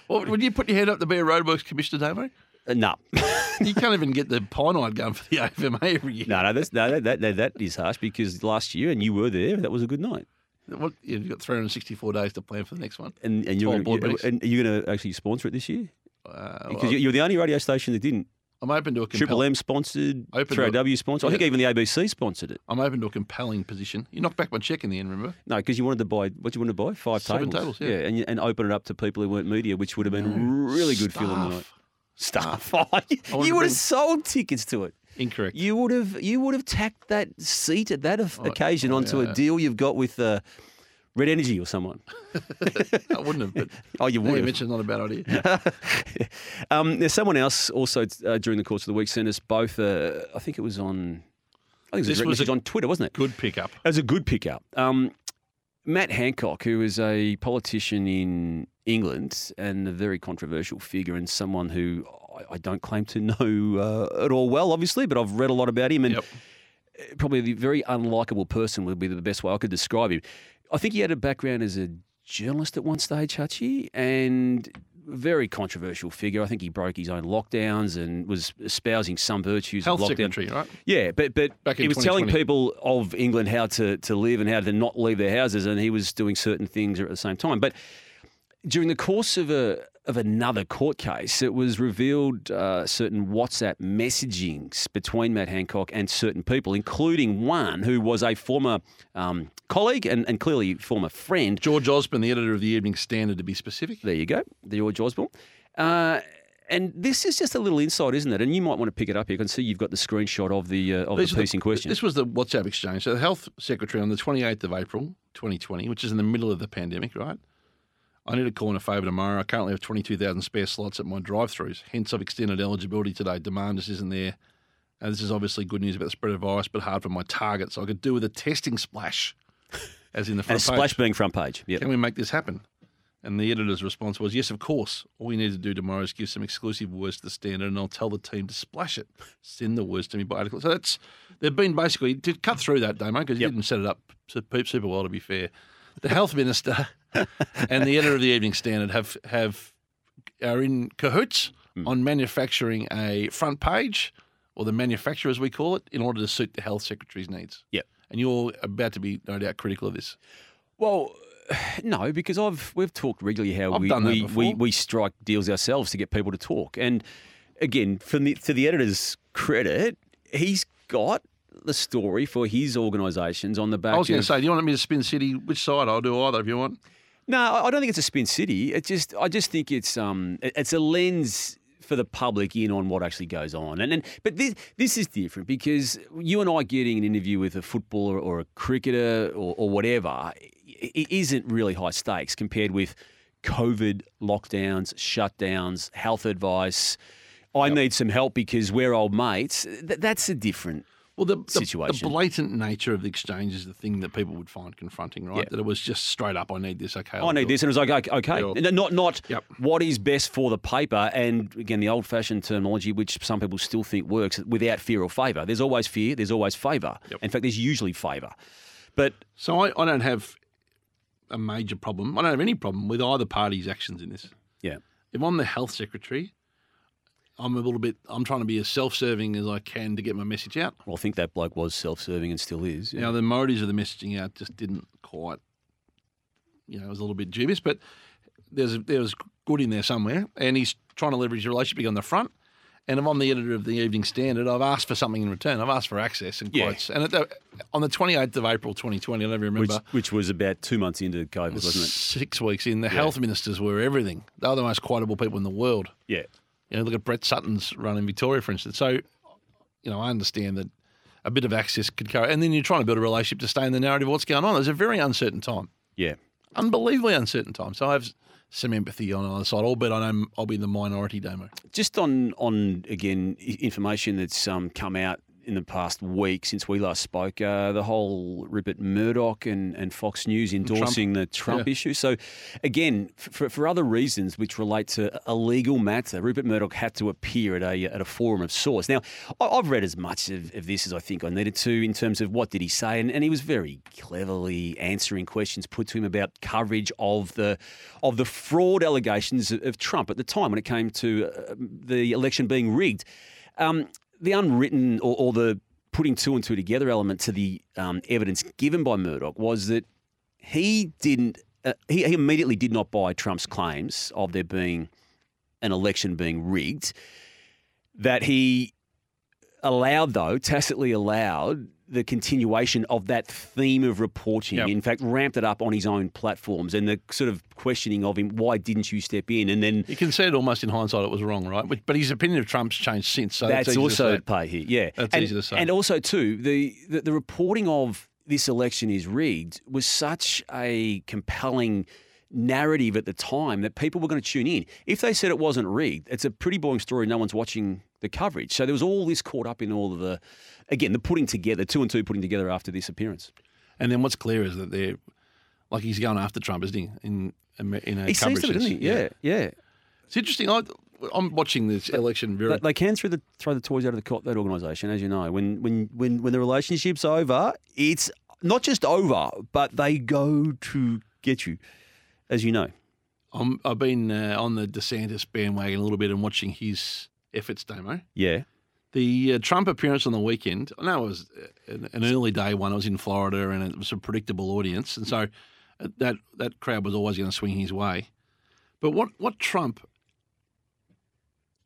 Well, would you put your hand up to be a roadworks commissioner, Damo? Uh, no, You can't even get the pine eyed going for the AFMA every year. no, no, that's, no, that, that, that is harsh because last year, and you were there, that was a good night. What, you've got 364 days to plan for the next one. And, and you're gonna, you, and you're going to actually sponsor it this year Uh, because you you're the only radio station that didn't. I'm open to a Triple M sponsored, Open Trio W sponsored. I think Yeah. even the ABC sponsored it. I'm open to a compelling position. You knocked back my check in the end, remember? No, because you wanted to buy what you wanted to buy five Seven tables, tables, yeah. and and open it up to people who weren't media, which would have been really good feeling tonight. Staff. Stuff. you you would have sold tickets to it. Incorrect. You would have you would have tacked that seat at that of- occasion oh, onto yeah. a deal you've got with uh, Red Energy or someone. I wouldn't have, but Oh, you would you mentioned not a bad idea. um, there's someone else also uh, during the course of the week sent us both. Uh, I think it was on. I think it was, This was on Twitter, wasn't it? Good pickup. It was a good pickup. Um, Matt Hancock, who is a politician in England and a very controversial figure, and someone who I, I don't claim to know uh, at all well, obviously, but I've read a lot about him, and Yep. probably the very unlikable person would be the best way I could describe him. I think he had a background as a journalist at one stage, Hutchy, and very controversial figure. I think he broke his own lockdowns and was espousing some virtues Health of lockdown. secretary, right? Yeah, but but Back he was telling people of England how to, to live and how to not leave their houses, and he was doing certain things at the same time. But during the course of a of another court case, it was revealed uh, certain WhatsApp messagings between Matt Hancock and certain people, including one who was a former um, colleague and, and clearly former friend. George Osborne, the editor of the Evening Standard, to be specific. There you go, the George Osborne. Uh, and this is just a little insight, isn't it? And you might want to pick it up here. I can see you've got the screenshot of the uh, of These the piece in question. This was the WhatsApp exchange. So the health secretary on the 28th of April 2020, which is in the middle of the pandemic, right? I need a call in a favour tomorrow. I currently have 22,000 spare slots at my drive-throughs. Hence, I've extended eligibility today. Demand just isn't there. And this is obviously good news about the spread of virus, but hard for my target. So I could do with a testing splash, as in the and front a splash being front page. Yeah. Can we make this happen? And the editor's response was, yes, of course. All you need to do tomorrow is give some exclusive words to the standard and I'll tell the team to splash it. Send the words to me by article. So that's, they've been basically, to cut through that, Damo, because you didn't set it up super well, to be fair. The health minister and the editor of the Evening Standard have, have are in cahoots hmm. on manufacturing a front page, or the manufacturer as we call it, in order to suit the health secretary's needs. Yep. And you're about to be, no doubt, critical of this. Well, no, because I've we've talked regularly how I've we we, we we strike deals ourselves to get people to talk. And again, from the to the editor's credit, he's got the story for his organisations on the back. I was going to say, do you want me to spin city? Which side? I'll do either if you want. No, I don't think it's a spin city. It just I just think it's um it's a lens for the public in on what actually goes on. And then but this this is different because you and I getting an interview with a footballer or a cricketer or, or whatever it isn't really high stakes compared with COVID lockdowns, shutdowns, health advice. I need some help because we're old mates. Th- that's a different Well, the, the, the blatant nature of the exchange is the thing that people would find confronting, right? Yeah. That it was just straight up, I need this. Okay, I need this, and it was like, okay, okay. Not not Yep. what is best for the paper, and again, the old-fashioned terminology, which some people still think works, without fear or favour. There's always fear. There's always favour. Yep. In fact, there's usually favour. But So I, I don't have a major problem. I don't have any problem with either party's actions in this. yeah, If I'm the health secretary, I'm a little bit. I'm trying to be as self-serving as I can to get my message out. Well, I think that bloke was self-serving and still is. Yeah. Now the motives of the messaging out just didn't quite. You know, it was a little bit dubious, but there's there was good in there somewhere, and he's trying to leverage the relationship on the front. And if I'm on the editor of the Evening Standard, I've asked for something in return. I've asked for access and Yeah. quotes. And at the, on the 28th of April 2020, I never remember. which, which was about two months into COVID, wasn't it? Six weeks in, the health ministers were everything. They were the most quotable people in the world. Yeah. You know, look at Brett Sutton's run in Victoria, for instance. So, you know, I understand that a bit of access could carry, and then you're trying to build a relationship to stay in the narrative of what's going on. It's a very uncertain time, Yeah. unbelievably uncertain time. So I have some empathy on either side, albeit I know I'll be in the minority, Damo. Just on on again information that's um, come out in the past week since we last spoke, uh, the whole Rupert Murdoch and, and Fox News endorsing the Trump Yeah. issue. So again, for, for other reasons which relate to a legal matter, Rupert Murdoch had to appear at a at a forum of sorts. Now, I've read as much of, of this as I think I needed to in terms of what did he say, and, and he was very cleverly answering questions put to him about coverage of the of the fraud allegations of, of Trump at the time when it came to uh, the election being rigged. Um, the unwritten or, or the putting two and two together element to the um, evidence given by Murdoch was that he didn't. Uh, he, he immediately did not buy Trump's claims of there being an election being rigged. That he allowed, though, tacitly allowed the continuation of that theme of reporting. Yep. In fact, ramped it up on his own platforms and the sort of questioning of him, why didn't you step in? And then You can say it almost in hindsight it was wrong, right? But, his opinion of Trump's changed since. So that's to also at play here. Yeah, That's and, easy to say. And also too, the, the the reporting of this election is rigged was such a compelling narrative at the time that people were going to tune in. If they said it wasn't rigged, it's a pretty boring story. No one's watching the coverage. So there was all this caught up in all of the, again, the putting together, two and two putting together after this appearance. And then what's clear is that they're like he's going after Trump, isn't he? In in a He seems coverage to, doesn't he? sense. Yeah, yeah. It's interesting. I, I'm watching this election very. They, they can throw the throw the toys out of the cot. That organisation, as you know, when when when when the relationship's over, it's not just over, but they go to get you, as you know. I'm, I've been uh, on the DeSantis bandwagon a little bit and watching his efforts, Damo. Yeah, The uh, Trump appearance on the weekend, I know it was uh, an, an early day one. I was in Florida and it was a predictable audience. And so uh, that, that crowd was always going to swing his way. But what, what Trump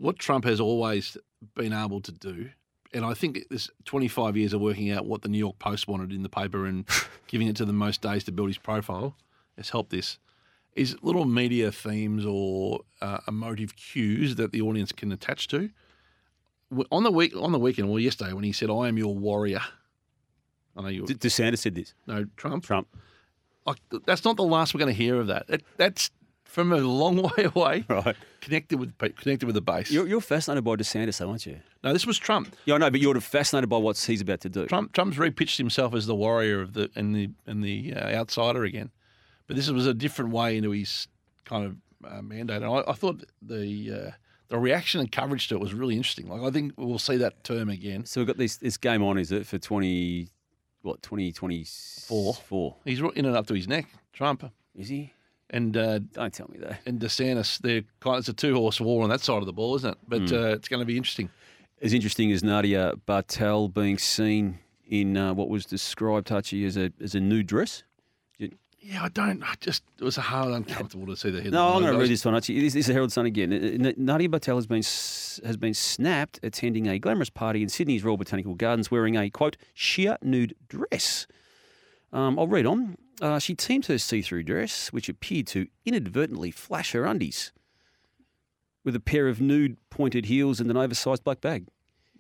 what Trump has always been able to do, and I think this 25 years of working out what the New York Post wanted in the paper and giving it to them most days to build his profile has helped this, is little media themes or uh, emotive cues that the audience can attach to. On the week, on the weekend, well, yesterday when he said, "I am your warrior," I know you. DeSantis said this. no, Trump. Trump. Like, that's not the last we're going to hear of that. That- That's from a long way away. Right. Connected with connected with the base. You're, you're fascinated by DeSantis, though, aren't you? no, this was Trump. Yeah, I know, but you're fascinated by what he's about to do. Trump Trump's repitched himself as the warrior of the and the and the uh, outsider again, but this was a different way into his kind of uh, mandate. And I, I thought the uh, the reaction and coverage to it was really interesting. Like I think we'll see that term again. So we've got this this game on, is it, for 20, what, 2024? Four. He's in and up to his neck, Trump, Is he? and uh, Don't tell me that. and DeSantis. They're kind. of, It's a two horse war on that side of the ball, isn't it? But Hmm. uh, it's going to be interesting. As interesting as Nadia Bartel being seen in uh, what was described, Hutchy, as a as a nude dress. Yeah, I don't. I just it was a hard uncomfortable to see the headline. No, I'm going to read this one. Actually, this, this is the Herald Sun again. Uh, uh, Nadia Bartel has been has been snapped attending a glamorous party in Sydney's Royal Botanical Gardens wearing a quote sheer nude dress. Um, I'll read on. Uh, she teamed her see-through dress, which appeared to inadvertently flash her undies, with a pair of nude pointed heels and an oversized black bag.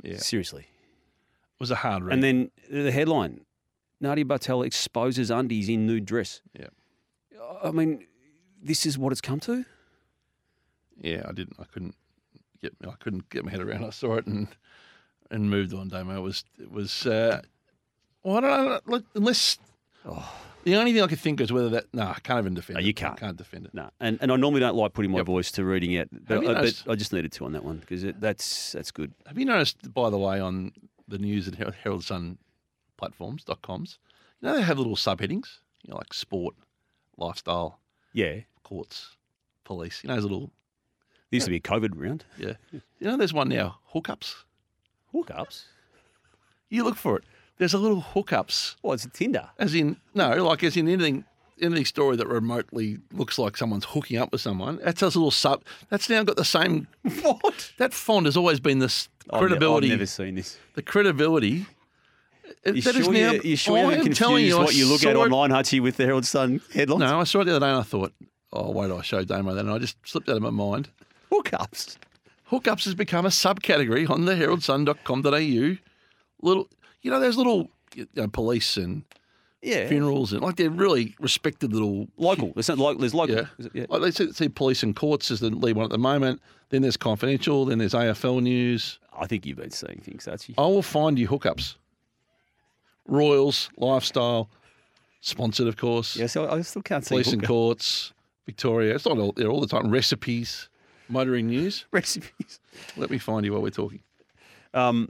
Yeah, seriously, it Seriously. was a hard read. And then the headline: Nadia Bartel exposes undies in nude dress. Yeah. I mean, this is what it's come to. yeah, I didn't. I couldn't get. I couldn't get my head around. I saw it and and moved on. Damo. It was. It was. Uh, well, I don't know. Unless the only thing I could think is whether that. No, I can't even defend Oh, it. you can't. I can't defend it. No, and, and I normally don't like putting my Yep. voice to reading it, but, I, but I just needed to on that one because that's that's good. Have you noticed, by the way, on the news that Herald Sun platforms dot coms, you know they have little subheadings, you know, like sport, lifestyle, Yeah, courts, police. You know those little used to be a COVID round. Yeah. You know, there's one now, hookups. Hookups. You look for it. There's a little hookups, Well, it's a Tinder. as in no, like as in anything, any story that remotely looks like someone's hooking up with someone. That's a little sub. That's now got the same. What? That font has always been this oh, ne- credibility. I've never seen this. the credibility. You that is sure, now. you, you sure I you oh, am haven't telling confused I what you look at saw it- online, Hutchy, with the Herald Sun headlines? No, I saw it the other day and I thought, oh wait, I showed Damo that, and I just slipped out of my mind. Hookups. Hookups has become a subcategory on the heraldsun.com.au. Little, you know, there's little you know, police and Yeah. funerals and like they're really respected little. Local. There's, not like, there's local. Yeah. Is it? yeah. Like they see, see police and courts as the lead one at the moment. Then there's confidential. Then there's AFL news. I think you've been seeing things, Hutchy. I will find you hookups. Royals, lifestyle, sponsored, of course. Yeah, so I still can't see Police and courts, Victoria. It's not all there all the time. Recipes, motoring news. recipes. Let me find you while we're talking. Um,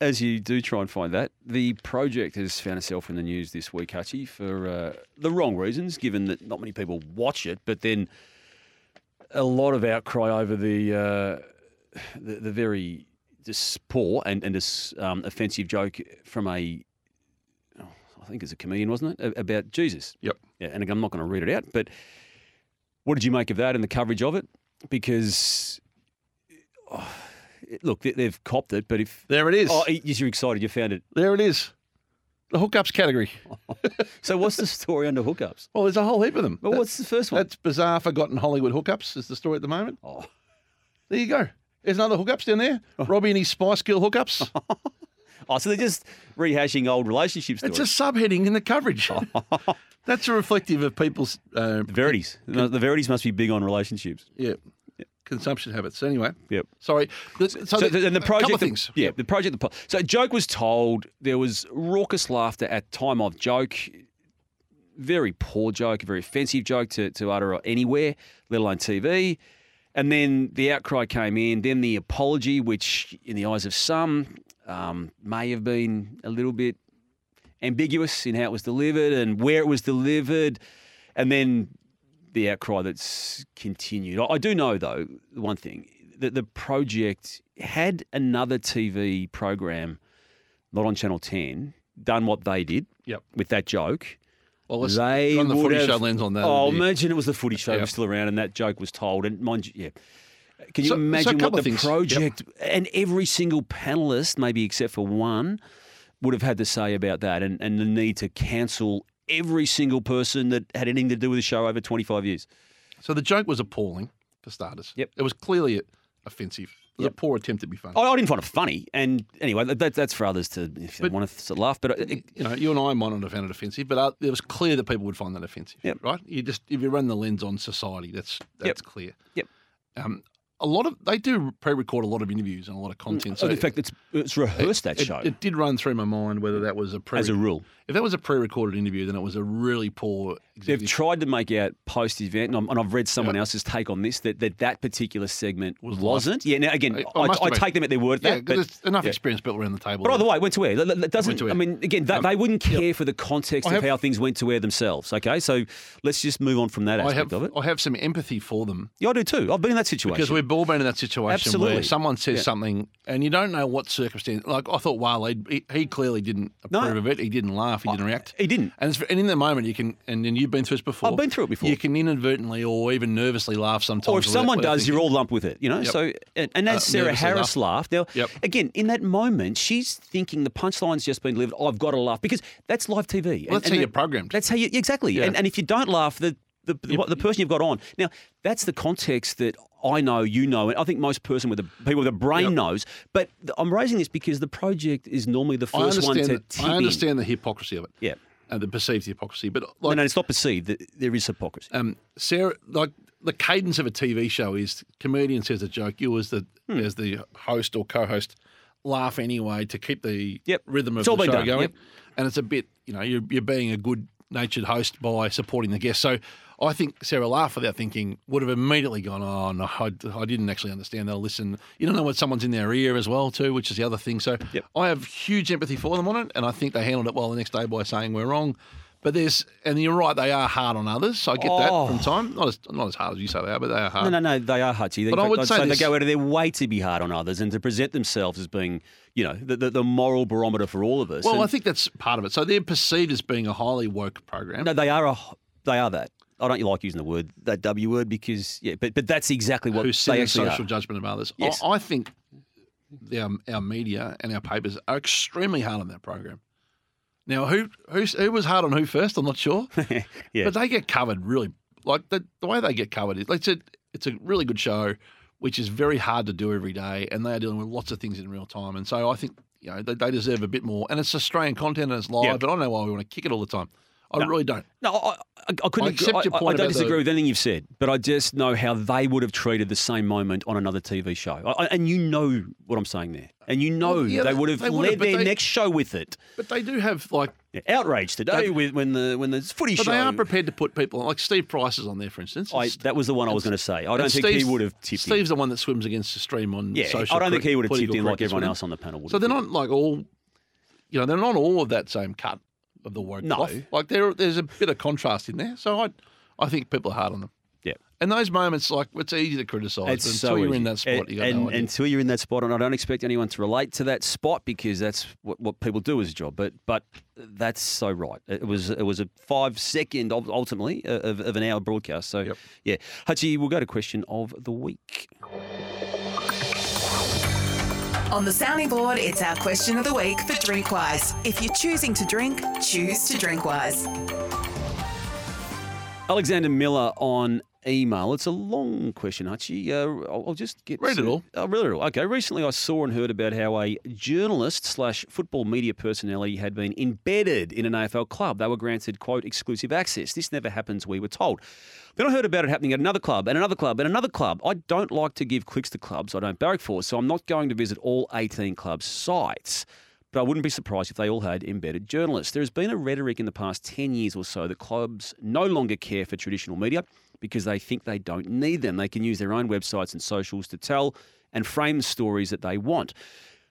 as you do try and find that, the project has found itself in the news this week, Hutchy, for uh, the wrong reasons, given that not many people watch it, but then a lot of outcry over the uh, the, the very just poor and, and this um, offensive joke from a, I think it's a comedian, wasn't it, about Jesus. Yep. Yeah, and I'm not going to read it out, but what did you make of that and the coverage of it? Because, oh, look, they, they've copped it, but if There it is. oh, you're excited, you found it. There it is. The hookups category. So what's the story under hookups? Well, there's a whole heap of them. Well, That- what's the first one? That's bizarre, forgotten Hollywood hookups is the story at the moment. Oh, There you go. There's another hookups down there. Oh. Robbie and his Spice Girl hookups. oh, so they're just rehashing old relationship stories. It's a subheading in the coverage. That's a reflective of people's uh, the Verities. No, The Verities must be big on relationships. yeah, consumption habits. Anyway, Yep. sorry. So, So, the, the, and the project, of things. yeah, the project. The, so joke was told. There was raucous laughter at time of joke. Very poor joke, a very offensive joke to, to utter anywhere, let alone TV. And then the outcry came in. Then the apology, which in the eyes of some um, may have been a little bit ambiguous in how it was delivered and where it was delivered. And then the outcry that's continued. I, I do know, though, one thing that the project had another TV program, not on Channel 10, done what they did Yep. with that joke. Well, let's they run the footy have- show lens on that. Oh, imagine it was the footy show Yep. was still around and that joke was told. And mind you, yeah. Can you So- so imagine couple what the things. Yep. project and every single panelist, maybe except for one, would have had to say about that and, and the need to cancel every single person that had anything to do with the show over 25 years. So the joke was appalling for starters. Yep. It was clearly offensive. It was Yep. a poor attempt to be funny. I, I didn't find it funny. And anyway, that, that's for others to, if they want to laugh. But it, you know, you and I might not have found it offensive, but uh, it was clear that people would find that offensive. Yep. Right? You just if you run the lens on society, that's that's clear. Yep. Um, a lot of they do pre-record a lot of interviews and a lot of content. so in fact, it's, it's rehearsed that show it did run through my mind whether that was a pre. as a rule. if that was a pre-recorded interview, then it was a really poor. They've tried to make out post event, and, I'm- and I've read someone Yep. else's take on this that that, that particular segment Was wasn't. Yeah. Now again, It- I, it I take them at their word. Yeah, that, but, there's enough yeah. experience built around the table. But either way, it went to air. That doesn't. to I mean, again, they, Um, they wouldn't care for the context I of have- how things went to air themselves. Okay, so let's just move on from that I aspect have of it. I have some empathy for them Yeah, I do too. I've been in that situation. because we've all been in that situation Absolutely. where someone says Yeah. something and you don't know what circumstance. Like I thought, Waleed, he, he clearly didn't No. approve of it. He didn't laugh. He didn't react. he didn't. And, it's, and in the moment, you can, and then you've been through this before. I've been through it before. You can inadvertently or even nervously laugh sometimes. Or if someone does, you're all lumped with it, you know. Yep. So, and, and as Uh, Sarah Harris laughed, now Yep. again in that moment, she's thinking the punchline's just been delivered. I've got to laugh because that's live TV. Well, that's how you're programmed. That's how you exactly. Yeah. And, and if you don't laugh, the the, the, the person you've got on now that's the context that I know, you know, and I think most person with a people with a brain Yep. knows. But I'm raising this because the project is normally the first one to tip I in. understand the hypocrisy of it. Yeah. And the perceived hypocrisy. But No, like, no, it's not perceived. There is hypocrisy. um, Sarah, like the cadence of a TV show is comedian says a joke, you as the Hmm. as the host or co-host laugh anyway to keep the Yep. rhythm of the show done, going. yep. And it's a bit, you know, you're, you're being a good natured host by supporting the guest. So I think Sarah laughed without thinking would have immediately gone, oh no, I, I didn't actually understand. They'll listen. You don't know what someone's in their ear as well too, which is the other thing. So Yep. I have huge empathy for them on it, and I think they handled it well the next day by saying we're wrong. But there's, and you're right, they are hard on others. So I get that from Oh. time. Not as not as hard as you say they are, but they are hard. No, no, no, they are hutchy. They, But I would I'd say they go out of their way to be hard on others and to present themselves as being, you know, the, the, the moral barometer for all of us. Well, And- I think that's part of it. So they're perceived as being a highly woke program. No, they are a, they are that. I don't like using the word that W word because yeah, but but that's exactly what who sit they actually social are. judgment of others. Yes. I, I think our, um, our media and our papers are extremely hard on that program. Now, who who who was hard on who first? I'm not sure, Yeah. but they get covered really. Like the the way they get covered is, like, it's a it's a really good show, which is very hard to do every day, and they are dealing with lots of things in real time. And so I think you know they, they deserve a bit more. And it's Australian content and it's live, Yeah. but I don't know why we want to kick it all the time. I No. really don't. No, I, I, I couldn't. I accept I, your point I don't disagree the- with anything you've said, but I just know how they would have treated the same moment on another TV show, and you know what I'm saying there, and you know Well, yeah, they would have they led their they- next show with it. But they do have like Yeah, outrage today with when the when the footy But show. they are prepared to put people like Steve Price is on there, for instance. I, that was the one I was going to say. I don't think he Steve's- would have tipped Steve's in. the one that swims against the stream on Yeah, social. I don't think he would have tipped in like everyone else on the panel would. So they're not like all, you know, they're not all of that same cut of the woke No. cloth. Like there, there's a bit of contrast in there. So I, I think people are hard on them. Yeah. And those moments, like it's easy to criticise, but so until you're in that spot, and, you got and, no idea. until you're in that spot, and I don't expect anyone to relate to that spot because that's what, what people do as a job. But but that's so right. It was it was a five second ultimately uh, of, of an hour broadcast. So Yep. yeah, Hutchy, we'll go to question of the week. On the sounding board, it's our question of the week for Drinkwise. If you're choosing to drink, choose to Drinkwise. Alexander Miller on email. It's a long question, Hutchy. Uh, I'll, I'll just get Read it all. I'll read it all. Okay. Recently, I saw and heard about how a journalist slash football media personality had been embedded in an AFL club. They were granted quote exclusive access. This never happens. We were told. Then I heard about it happening at another club and another club and another club. I don't like to give clicks to clubs I don't barrack for, so I'm not going to visit all 18 club sites. But I wouldn't be surprised if they all had embedded journalists. There has been a rhetoric in the past 10 years or so that clubs no longer care for traditional media because they think they don't need them. They can use their own websites and socials to tell and frame the stories that they want.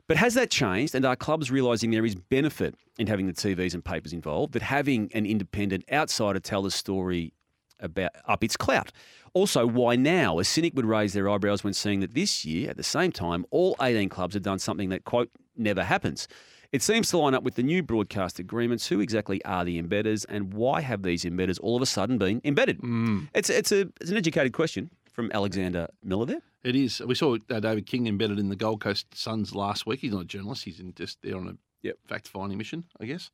But has that changed? And are clubs realising there is benefit in having the TVs and papers involved, that having an independent outsider tell the story about up its clout. Also, why now? A cynic would raise their eyebrows when seeing that this year, at the same time, all 18 clubs have done something that, quote, never happens. It seems to line up with the new broadcast agreements. Who exactly are the embedders and why have these embedders all of a sudden been embedded? It's, it's, a, it's an educated question from Alexander Miller there. It is. We saw uh, David King embedded in the Gold Coast Suns last week. He's not a journalist. He's in just there on a Yep. fact-finding mission, I guess.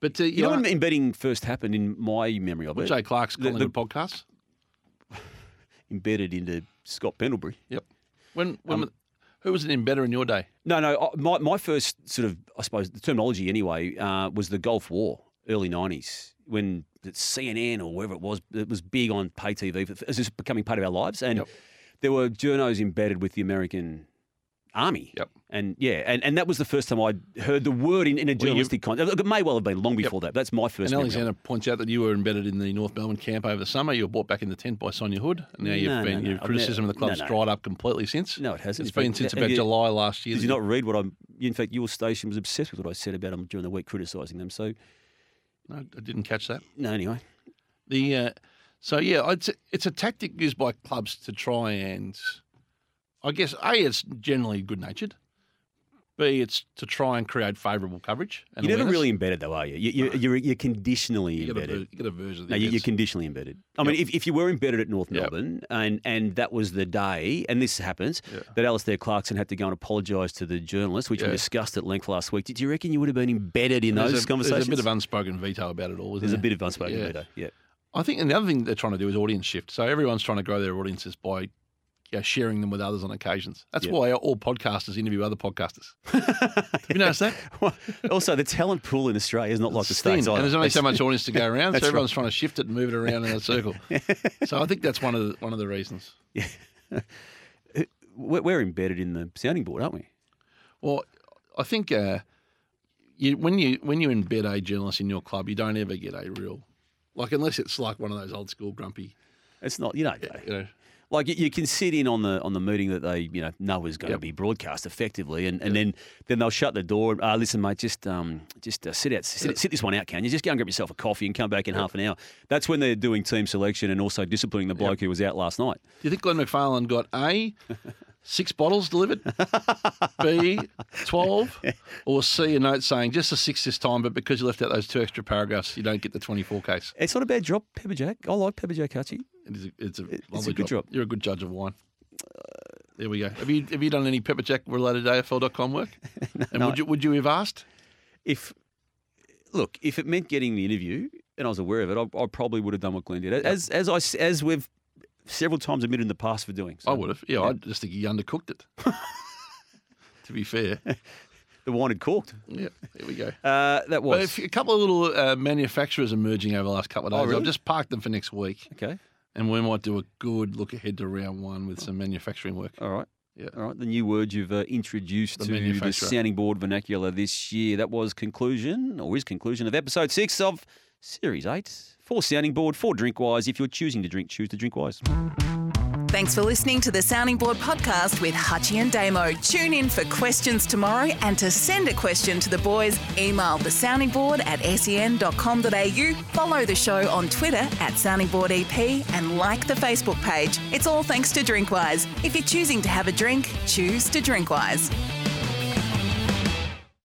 But uh, You know are- when embedding first happened in my memory of it? Jay Clark's The- Collingwood the- podcast. Embedded into Scott Pendlebury. Yep. When when Um, who was an embedder in your day? No, no. My, my first sort of, I suppose, the terminology anyway, uh, was the Gulf War, early 90s, when CNN or wherever it was, it was big on pay TV. It was just becoming part of our lives. And Yep. there were journos embedded with the American Army. Yep. And yeah, and, and that was the first time I'd heard the word in, in a journalistic context. It may well have been long before that. That's my first And memory. Alexander points out that you were embedded in the North Melbourne camp over the summer. You were brought back in the tent by Sonia Hood, and now you've No, no, been no. your I've criticism never- of the club's no, no. dried up completely since. No, it hasn't. It's been fact, since about you- July last year. Did you not read what I'm? In fact, your station was obsessed with what I said about them during the week, criticising them. So, No, I didn't catch that. no, anyway. The uh, so yeah, it's a, it's a tactic used by clubs to try and, I guess, a it's generally good natured. B it's to try and create favourable coverage. And You're never really embedded, though, are you? you, you you're, you're conditionally you embedded. you get a version of the No, you, you're conditionally embedded. I mean, if, if you were embedded at North Yep. Melbourne and, and that was the day, and this happens, Yeah. that Alastair Clarkson had to go and apologise to the journalist, which we discussed at length last week. Did you reckon you would have been embedded in There's those a, conversations? There's a bit of unspoken veto about it all. Isn't There's a bit of unspoken Yeah. veto. Yeah. I think, and the other thing they're trying to do is audience shift. So everyone's trying to grow their audiences by you know, sharing them with others on occasions. That's Yeah. why all podcasters interview other podcasters. You noticed that? Well, also, the talent pool in Australia is not like the It's thin, States. and there's only so much audience to go around, so everyone's right. trying to shift it and move it around in a circle. so I think that's one of the, one of the reasons. We're we're embedded in the sounding board, aren't we? Well, I think uh, you, when you when you embed a journalist in your club, you don't ever get a real like unless it's like one of those old school grumpy. It's not, you know. You know, Like you, can sit in on the on the meeting that they you know know is going Yep. to be broadcast effectively, and, and then then they'll shut the door. and, Uh, listen, mate, just um just uh, sit out sit, sit this one out, can you? Just go and grab yourself a coffee and come back in half an hour. That's when they're doing team selection and also disciplining the bloke who was out last night. Do you think Glenn McFarlane got A, six bottles delivered, B, 12, or C, a note saying just a six this time, but because you left out those two extra paragraphs, you don't get the 24 case? It's not a bad drop, Pepperjack. I like Pepperjack Hutchy. It is a, it's a a good job. job. You're a good judge of wine. There we go. Have you have you done any Pepperjack related AFL.com work? and would you would you have asked? If look, if it meant getting the interview and I was aware of it, I, I probably would have done what Glenn did, as as I as we've several times admitted in the past for doing. So I would have. Yeah, I just think he undercooked it. to be fair, The wine had corked. yeah. There we go. Uh, that was a couple of little uh, manufacturers emerging over the last couple of days. Oh, really? I've just parked them for next week, okay. and we might do a good look ahead to round one with some manufacturing work. All right. Yeah. All right. The new word you've uh, introduced The to the sounding board vernacular this year. That was conclusion, or is conclusion of episode six of series eight. For sounding board, for drink wise. If you're choosing to drink, choose to drink wise. Thanks for listening to the Sounding Board podcast with Hutchy and Damo. Tune in for questions tomorrow and to send a question to the boys, email the sounding board at sen.com.au, follow the show on Twitter at soundingboardep and like the Facebook page. It's all thanks to Drinkwise. If you're choosing to have a drink, choose to Drinkwise.